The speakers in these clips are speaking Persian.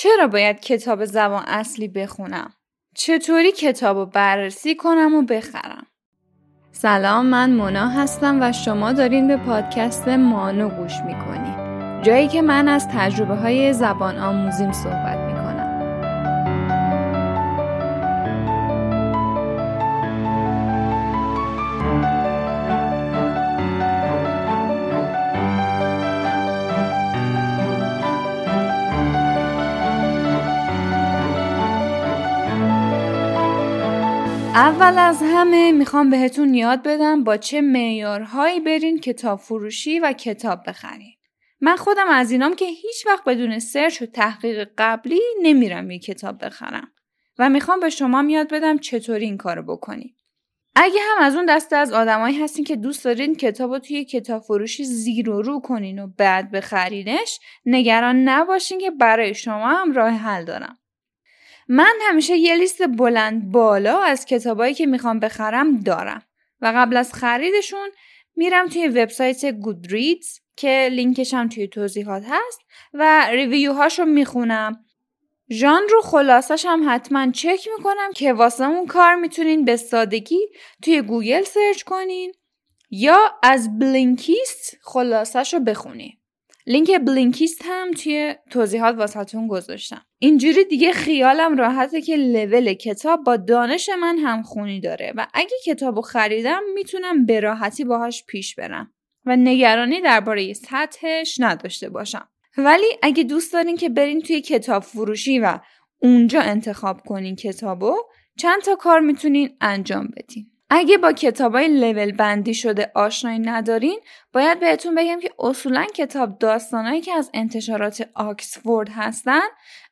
چرا باید کتاب زبان اصلی بخونم؟ چطوری کتاب رو بررسی کنم و بخرم؟ سلام من مونا هستم و شما دارین به پادکست مانو گوش می‌کنی جایی که من از تجربه های زبان آموزیم صحبت اول از همه می‌خوام بهتون یاد بدم با چه معیارهایی برین کتاب فروشی و کتاب بخرین. من خودم از اینام که هیچ وقت بدون سرچ و تحقیق قبلی نمیرم یه کتاب بخرم و می‌خوام به شما یاد بدم چطوری این کارو بکنید. اگه هم از اون دسته از آدمایی هستین که دوست دارین کتاب رو توی کتاب فروشی زیر و رو کنین و بعد بخرینش نگران نباشین که برای شما هم راه حل دارم. من همیشه یه لیست بلند بالا از کتابایی که می‌خوام بخرم دارم و قبل از خریدشون میرم توی وبسایت Goodreads که لینکش هم توی توضیحات هست و review هاش رو می‌خونم. ژانر و خلاصش هم حتما چک می‌کنم که واسه اون کار می‌تونین به سادگی توی گوگل search کنین یا از Blinkist خلاصش رو بخونین. لینک Blinkist هم توی توضیحات واسهتون گذاشتم. اینجوری دیگه خیالم راحته که لول کتاب با دانش من هم خونی داره و اگه کتابو خریدم می‌تونم به راحتی باهاش پیش برم و نگرانی درباره سطحش نداشته باشم. ولی اگه دوست دارین که برین توی کتاب فروشی و اونجا انتخاب کنین کتابو چند تا کار می‌تونین انجام بدین. اگه با کتابای لول بندی شده آشنایی ندارین باید بهتون بگم که اصولا کتاب داستانهایی که از انتشارات آکسفورد هستن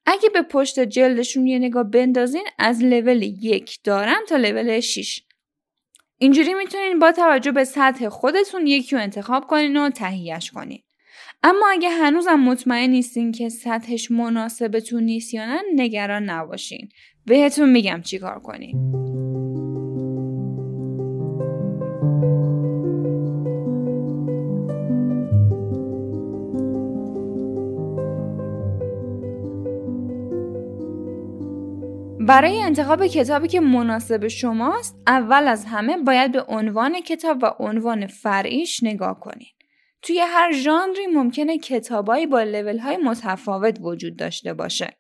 اگه به پشت جلدشون یه نگاه بندازین از لول یک دارن تا لول 6 اینجوری می‌تونین با توجه به سطح خودتون یکی رو انتخاب کنین و تهیهش کنین. اما اگه هنوزم مطمئن نیستین که سطحش مناسبتون نیست یا نه نگران نباشین. بهتون میگم چیکار کنین. برای انتخاب کتابی که مناسب شماست اول از همه باید به عنوان کتاب و عنوان فرعیش نگاه کنید. توی هر ژانری ممکنه کتابایی با لول های متفاوت وجود داشته باشه.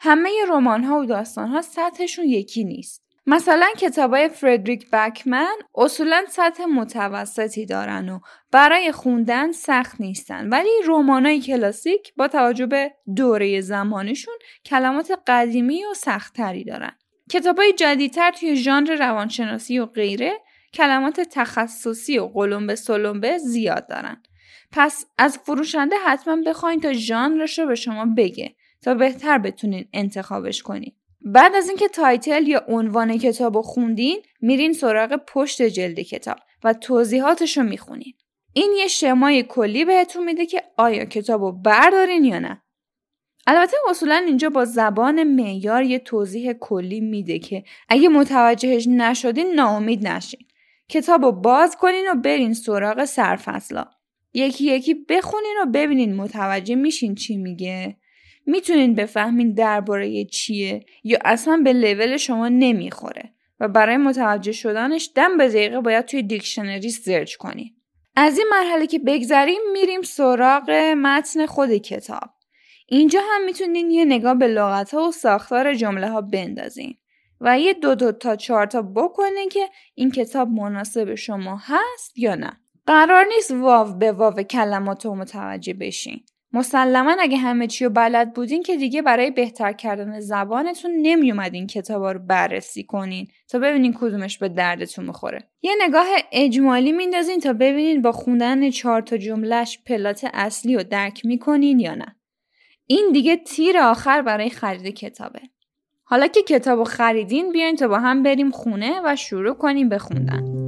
همه رمان ها و داستان ها سطحشون یکی نیست. مثلا کتابای فردریک بکمن اصولا سطح متوسطی دارن و برای خوندن سخت نیستن. ولی رمانای کلاسیک با توجه به دوره زمانشون کلمات قدیمی و سختتری دارن. کتابای جدیدتر توی ژانر روانشناسی و غیره کلمات تخصصی و قلمبه سلمبه زیاد دارن. پس از فروشنده حتما بخواین تا ژانرش رو به شما بگه تا بهتر بتونین انتخابش کنین. بعد از اینکه title یا عنوان کتاب رو خوندین میرین سراغ پشت جلد کتاب و توضیحاتش رو می‌خونین. این یه شمای کلی بهتون میده که آیا کتاب رو بردارین یا نه. البته اصولا اینجا با زبان معیار یه توضیح کلی میده که اگه متوجهش نشدین ناامید نشین. کتاب رو باز کنین و برین سراغ سرفصلا یکی یکی بخونین و ببینین متوجه میشین چی میگه. می‌تونین بفهمین درباره چیه یا اصلا به لول شما نمی‌خوره و برای متوجه شدنش دم به دقیقه باید توی دیکشنری سرچ کنین. از این مرحله که بگذریم میریم سراغ متن خود کتاب. اینجا هم می‌تونین یه نگاه به لغت ها و ساختار جمله ها بندازین و یه دو دو تا چهار تا بکنین که این کتاب مناسب شما هست یا نه. قرار نیست واو به واو کلمات رو متوجه بشین. مسلما اگه همه چی رو بلد بودین که دیگه برای بهتر کردن زبانتون نمی اومدین کتابا رو بررسی کنین تا ببینین کدومش به دردتون می‌خوره. یه نگاه اجمالی میندازین تا ببینین با خوندن چهار تا جملهش پلات اصلی رو درک می‌کنین یا نه. این دیگه تیر آخر برای خرید کتابه. حالا که کتاب خریدین بیاین تا با هم بریم خونه و شروع کنیم به خوندن.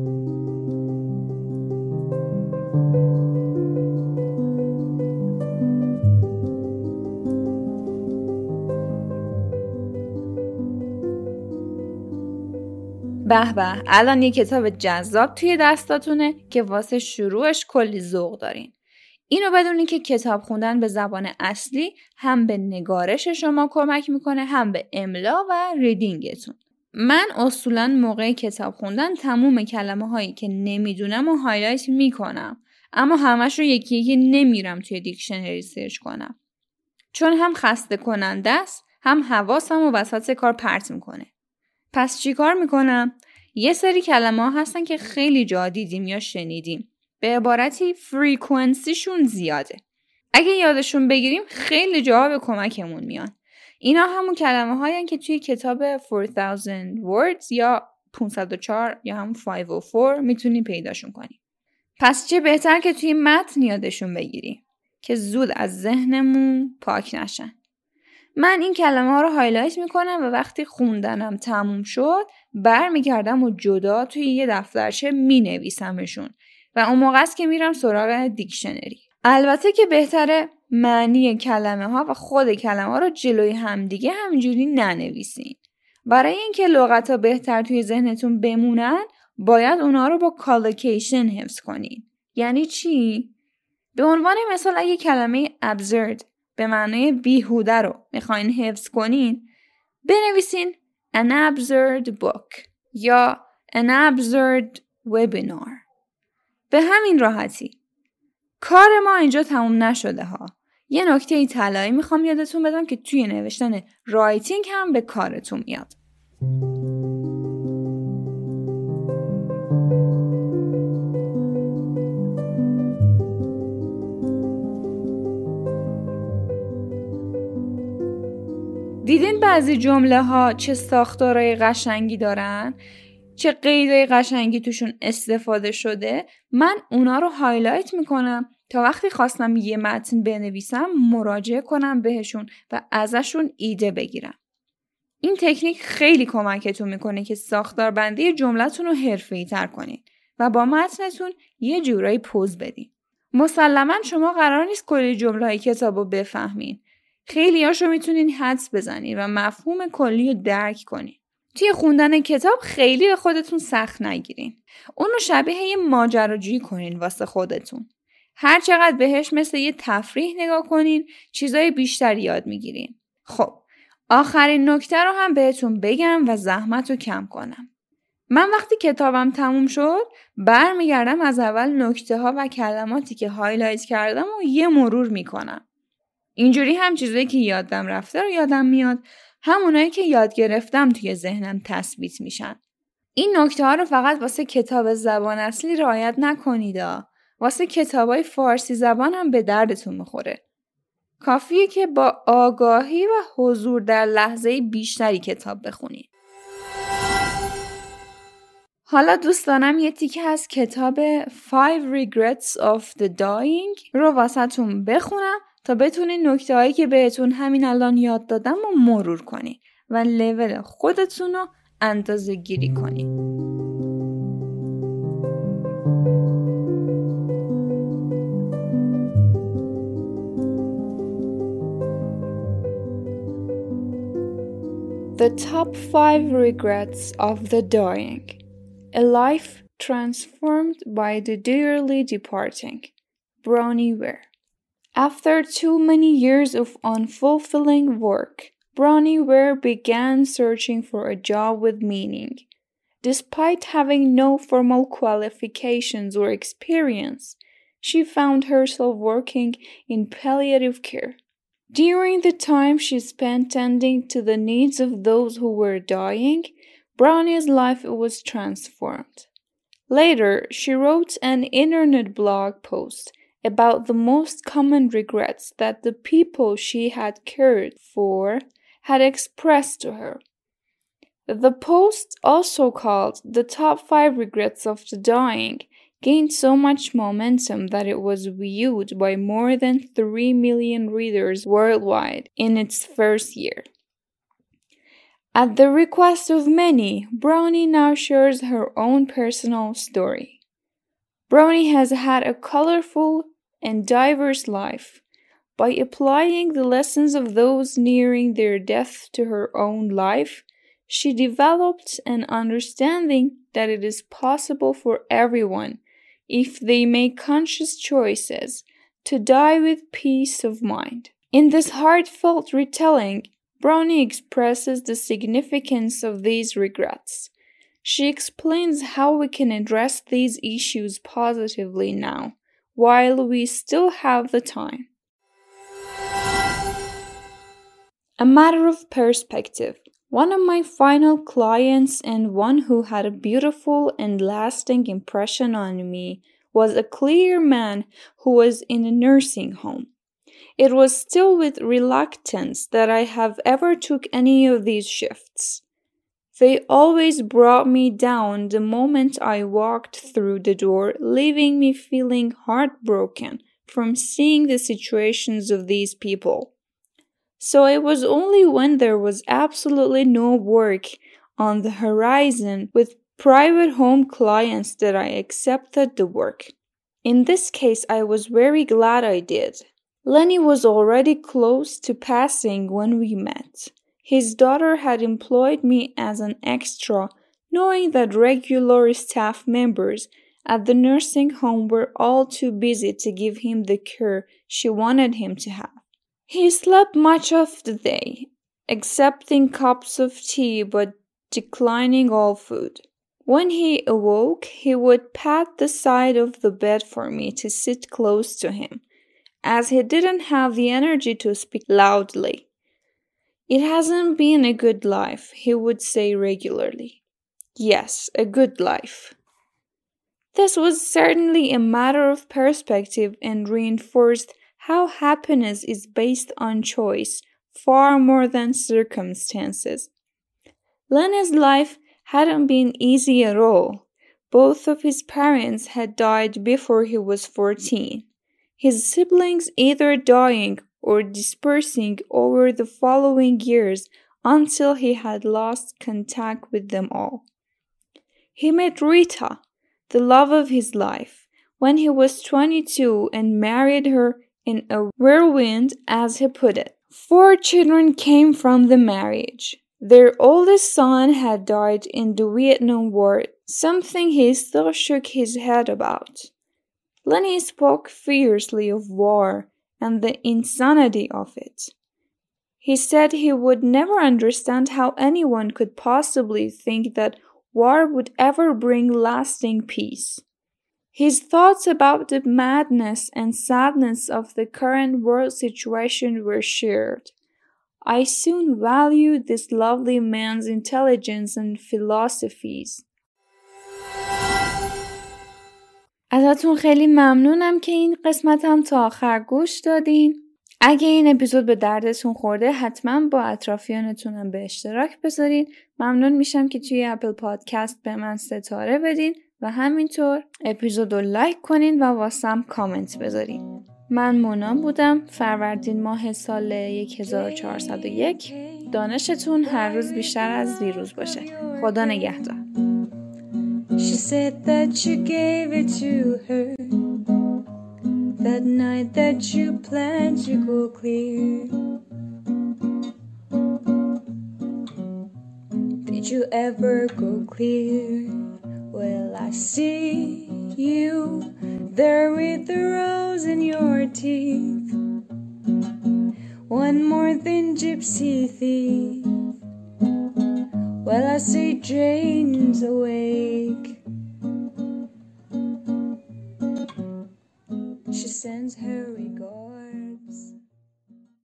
به به. الان یه کتاب جذاب توی دستاتونه که واسه شروعش کلی ذوق دارین. اینو بدونی که کتاب خوندن به زبان اصلی هم به نگارش شما کمک می‌کنه هم به املا و reading تون. من اصولا موقع کتاب خوندن تموم کلمه هایی که نمی‌دونم و highlight می‌کنم. اما همش رو یکی یکی نمیرم توی دیکشنری search کنم. چون هم خسته کننده است هم حواسم و وسط کار پرت می‌کنه. پس چیکار می‌کنم؟ یه سری کلمه ها هستن که خیلی جا دیدیم یا شنیدیم. به عبارتی فریکونسیشون زیاده. اگه یادشون بگیریم خیلی جاها به کمکمون میان اینا همون کلمه هایی که توی کتاب 4000 words یا 504 یا هم 504 می‌تونیم پیداشون کنیم پس چه بهتر که توی متن یادشون بگیریم که زود از ذهنمون پاک نشن. من این کلمه ها رو highlight می‌کنم و وقتی خوندنم تموم شد برمیگردم و جدا توی یه دفترچه مینویسمشون. و اون موقع است که میرم سراغ دیکشنری. البته که بهتره معنی کلمه ها و خود کلمه ها رو جلوی همدیگه همینجوری ننویسین. برای اینکه لغت ها بهتر توی ذهنتون بمونن باید اونا رو با collocation حفظ کنین. یعنی چی؟ به عنوان مثال اگه کلمه absurd به معنای بیهوده رو می‌خواین حفظ کنین بنویسین an absurd book یا an absurd webinar. به همین راحتی. کار ما اینجا تموم نشده ها. یه نکته ای طلایی می‌خوام یادتون بدم که توی نوشتن رایتینگ هم به کارتون میاد. بعضی جمله ها چه ساختارهای قشنگی دارن چه قیدهای قشنگی توشون استفاده شده من اونا رو highlight می‌کنم تا وقتی خواستم یه متن بنویسم مراجعه کنم بهشون و ازشون ایده بگیرم این تکنیک خیلی کمکتون می‌کنه که ساختار بندی جملتون رو حرفه‌ای تر کنین و با متنتون یه جورایی پوز بدین. مسلما شما قرار نیست کل جمله های کتاب رو بفهمین. خیلی هاشو می‌تونین حدس بزنین و مفهوم کلی رو درک کنین. توی خوندن کتاب خیلی به خودتون سخت نگیرین. اون رو شبیه یه ماجراجویی کنین واسه خودتون. هر چقدر بهش مثل یه تفریح نگاه کنین چیزای بیشتر یاد می‌گیرین. خب آخرین نکته رو هم بهتون بگم و زحمت رو کم کنم. من وقتی کتابم تموم شد برمیگردم از اول نکته ها و کلماتی که هایلایت کردم و یه مرور می‌کنم. اینجوری هم چیزایی که یادم رفته رو یادم میاد همونایی که یاد گرفتم توی ذهنم تثبیت میشن. این نکته ها رو فقط واسه کتاب زبان اصلی رعایت نکنید. واسه کتابای فارسی زبان هم به دردتون می‌خوره. کافیه که با آگاهی و حضور در لحظه بیشتری کتاب بخونید. حالا دوست دارم یه تیکه از کتاب Five Regrets of the Dying رو واسهتون بخونم تا بتونین نکته هایی که بهتون همین الان یاد دادم و مرور کنید و لول خودتون رو اندازه گیری کنید. The Top 5 Regrets of the Dying A Life Transformed by the Dearly Departing. Brownie Ware. After too many years of unfulfilling work, Brownie Ware began searching for a job with meaning. Despite having no formal qualifications or experience, she found herself working in palliative care. During the time she spent tending to the needs of those who were dying, Brownie's life was transformed. Later, she wrote an internet blog post about the most common regrets that the people she had cared for had expressed to her. The post, also called The Top 5 Regrets of the Dying, gained so much momentum that it was viewed by more than 3 million readers worldwide in its first year. At the request of many, Brownie now shares her own personal story. Brownie has had a colorful and diverse life. By applying the lessons of those nearing their death to her own life, she developed an understanding that it is possible for everyone if they make conscious choices to die with peace of mind. In this heartfelt retelling, Brownie expresses the significance of these regrets. She explains how we can address these issues positively now, while we still have the time. A matter of perspective. One of my final clients and one who had a beautiful and lasting impression on me was a clear man who was in a nursing home. It was still with reluctance that I have ever took any of these shifts. They always brought me down the moment I walked through the door, leaving me feeling heartbroken from seeing the situations of these people. So it was only when there was absolutely no work on the horizon with private home clients that I accepted the work. In this case, I was very glad I did. Lenny was already close to passing when we met. His daughter had employed me as an extra, knowing that regular staff members at the nursing home were all too busy to give him the care she wanted him to have. He slept much of the day, accepting cups of tea but declining all food. When he awoke, he would pat the side of the bed for me to sit close to him, as he didn't have the energy to speak loudly. It hasn't been a good life, he would say regularly. Yes, a good life. This was certainly a matter of perspective and reinforced how happiness is based on choice far more than circumstances. Lenny's life hadn't been easy at all. Both of his parents had died before he was 14, his siblings either dying or dispersing over the following years until he had lost contact with them all. He met Rita, the love of his life, when he was 22 and married her in a whirlwind, as he put it. Four children came from the marriage. Their oldest son had died in the Vietnam War, something he still shook his head about. Lenny spoke fiercely of war and the insanity of it. He said he would never understand how anyone could possibly think that war would ever bring lasting peace. His thoughts about the madness and sadness of the current world situation were shared. I soon valued this lovely man's intelligence and philosophies. ازتون خیلی ممنونم که این قسمت هم تا آخر گوش دادین. اگه این اپیزود به دردتون خورده حتما با اطرافیانتونم به اشتراک بذارین. ممنون میشم که توی اپل پادکست به من ستاره بدین و همینطور اپیزود رو لایک کنین و واسم کامنت بذارین. من مونا بودم. فروردین ماه سال 1401 دانشتون هر روز بیشتر از دیروز باشه. خدا نگهدار. She said that you gave it to her That night that you planned to go clear Did you ever go clear? Well, I see you there with the rose in your teeth. One more than gypsy thief. Well, I see Jane's awake.